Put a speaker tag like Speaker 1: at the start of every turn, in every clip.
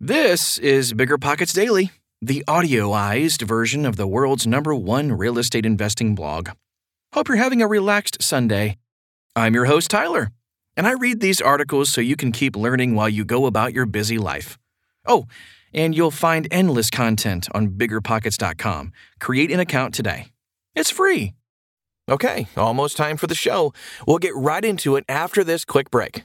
Speaker 1: This is Bigger Pockets Daily, the audioized version of the world's number one real estate investing blog. Hope you're having a relaxed Sunday. I'm your host, Tyler, and I read these articles so you can keep learning while you go about your busy life. Oh, and you'll find endless content on biggerpockets.com. Create an account today. It's free. Okay, almost time for the show. We'll get right into it after this quick break.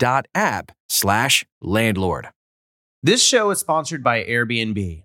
Speaker 1: Rent.app slash landlord.
Speaker 2: This show is sponsored by Airbnb.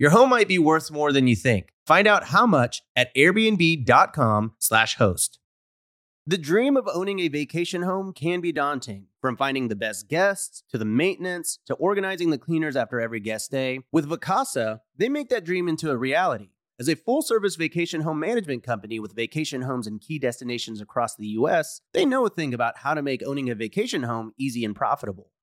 Speaker 2: Your home might be worth more than you think. Find out how much at airbnb.com/slash host. The dream of owning a vacation home can be daunting. From finding the best guests, to the maintenance, to organizing the cleaners after every guest day. With Vacasa, they make that dream into a reality. As a full service vacation home management company with vacation homes in key destinations across the US, they know a thing about how to make owning a vacation home easy and profitable.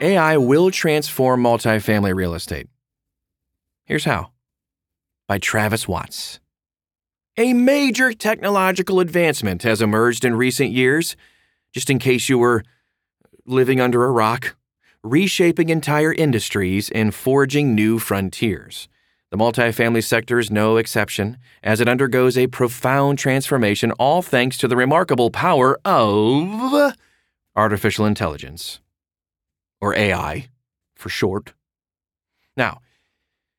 Speaker 1: AI will transform multifamily real estate. Here's how by Travis Watts. A major technological advancement has emerged in recent years, just in case you were living under a rock, reshaping entire industries and forging new frontiers. The multifamily sector is no exception, as it undergoes a profound transformation, all thanks to the remarkable power of artificial intelligence, or AI for short. Now,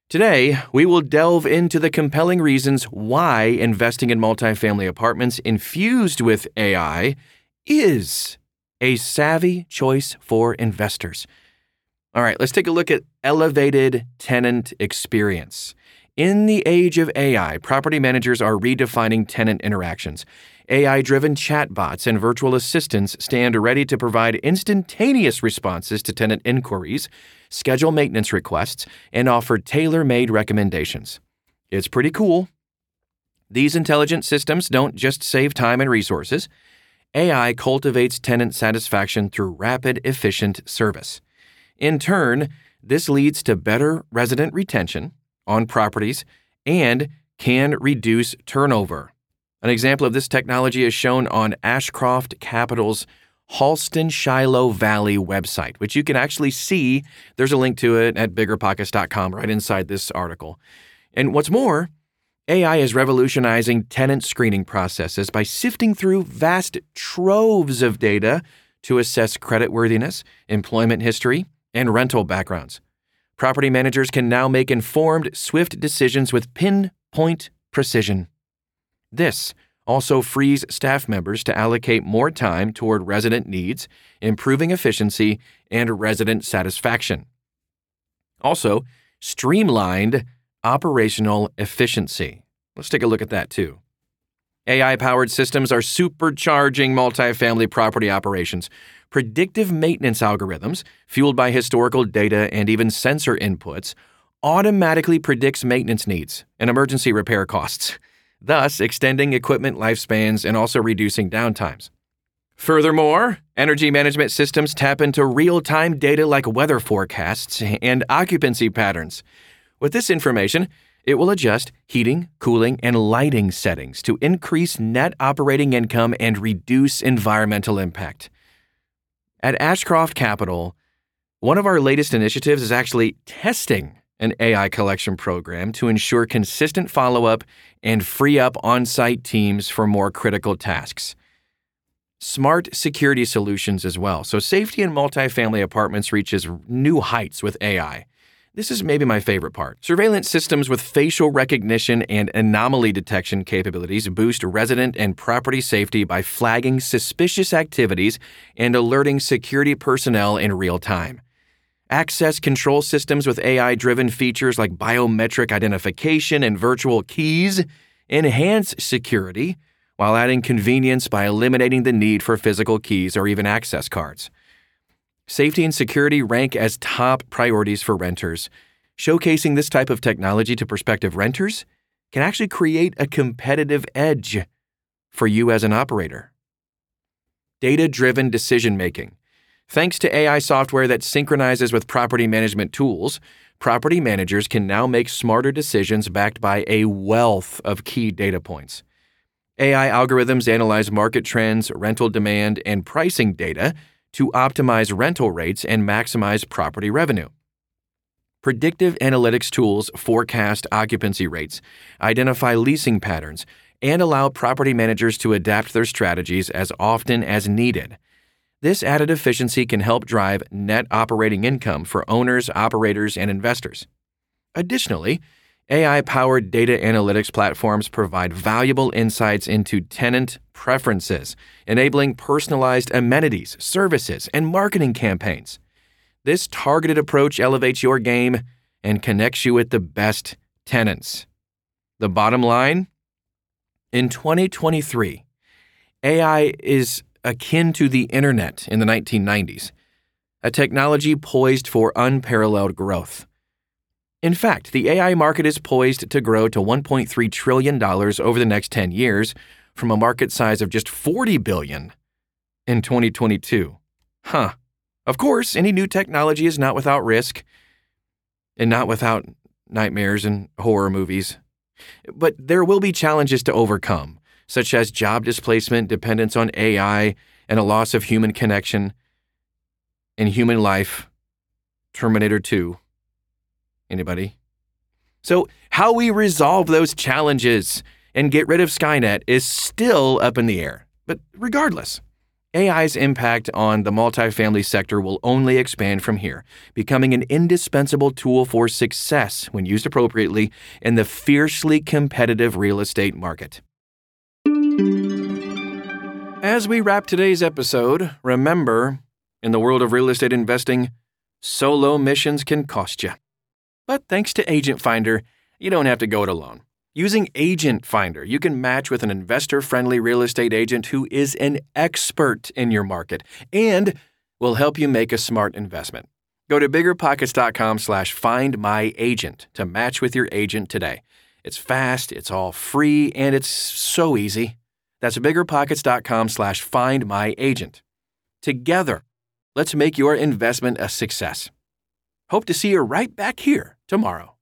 Speaker 1: Today, we will delve into the compelling reasons why investing in multifamily apartments infused with AI is a savvy choice for investors. All right, let's take a look at elevated tenant experience. In the age of AI, property managers are redefining tenant interactions. AI driven chatbots and virtual assistants stand ready to provide instantaneous responses to tenant inquiries, schedule maintenance requests, and offer tailor made recommendations. It's pretty cool. These intelligent systems don't just save time and resources, AI cultivates tenant satisfaction through rapid, efficient service. In turn, this leads to better resident retention on properties and can reduce turnover. An example of this technology is shown on Ashcroft Capital's Halston Shiloh Valley website, which you can actually see. There's a link to it at biggerpockets.com right inside this article. And what's more, AI is revolutionizing tenant screening processes by sifting through vast troves of data to assess creditworthiness, employment history, and rental backgrounds. Property managers can now make informed, swift decisions with pinpoint precision. This also frees staff members to allocate more time toward resident needs, improving efficiency and resident satisfaction. Also, streamlined operational efficiency. Let's take a look at that too. AI powered systems are supercharging multifamily property operations. Predictive maintenance algorithms, fueled by historical data and even sensor inputs, automatically predicts maintenance needs and emergency repair costs, thus extending equipment lifespans and also reducing downtimes. Furthermore, energy management systems tap into real time data like weather forecasts and occupancy patterns. With this information, it will adjust heating, cooling, and lighting settings to increase net operating income and reduce environmental impact. At Ashcroft Capital, one of our latest initiatives is actually testing an AI collection program to ensure consistent follow up and free up on site teams for more critical tasks. Smart security solutions as well. So, safety in multifamily apartments reaches new heights with AI. This is maybe my favorite part. Surveillance systems with facial recognition and anomaly detection capabilities boost resident and property safety by flagging suspicious activities and alerting security personnel in real time. Access control systems with AI driven features like biometric identification and virtual keys enhance security while adding convenience by eliminating the need for physical keys or even access cards. Safety and security rank as top priorities for renters. Showcasing this type of technology to prospective renters can actually create a competitive edge for you as an operator. Data driven decision making. Thanks to AI software that synchronizes with property management tools, property managers can now make smarter decisions backed by a wealth of key data points. AI algorithms analyze market trends, rental demand, and pricing data to optimize rental rates and maximize property revenue. Predictive analytics tools forecast occupancy rates, identify leasing patterns, and allow property managers to adapt their strategies as often as needed. This added efficiency can help drive net operating income for owners, operators, and investors. Additionally, AI powered data analytics platforms provide valuable insights into tenant preferences, enabling personalized amenities, services, and marketing campaigns. This targeted approach elevates your game and connects you with the best tenants. The bottom line in 2023, AI is akin to the internet in the 1990s, a technology poised for unparalleled growth. In fact, the AI market is poised to grow to $1.3 trillion over the next 10 years from a market size of just 40 billion in 2022. Huh. Of course, any new technology is not without risk and not without nightmares and horror movies. But there will be challenges to overcome, such as job displacement, dependence on AI, and a loss of human connection in human life. Terminator 2. Anybody? So, how we resolve those challenges and get rid of Skynet is still up in the air. But regardless, AI's impact on the multifamily sector will only expand from here, becoming an indispensable tool for success when used appropriately in the fiercely competitive real estate market. As we wrap today's episode, remember in the world of real estate investing, solo missions can cost you. But thanks to Agent Finder, you don't have to go it alone. Using Agent Finder, you can match with an investor friendly real estate agent who is an expert in your market and will help you make a smart investment. Go to biggerpockets.com slash find my agent to match with your agent today. It's fast, it's all free, and it's so easy. That's biggerpockets.com slash find my agent. Together, let's make your investment a success. Hope to see you right back here tomorrow.